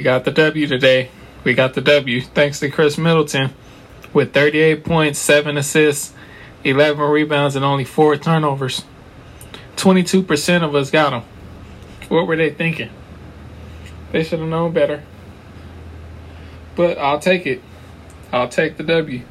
We got the W today. We got the W thanks to Chris Middleton with 38 points, 7 assists, 11 rebounds, and only 4 turnovers. 22% of us got him. What were they thinking? They should have known better. But I'll take it. I'll take the W.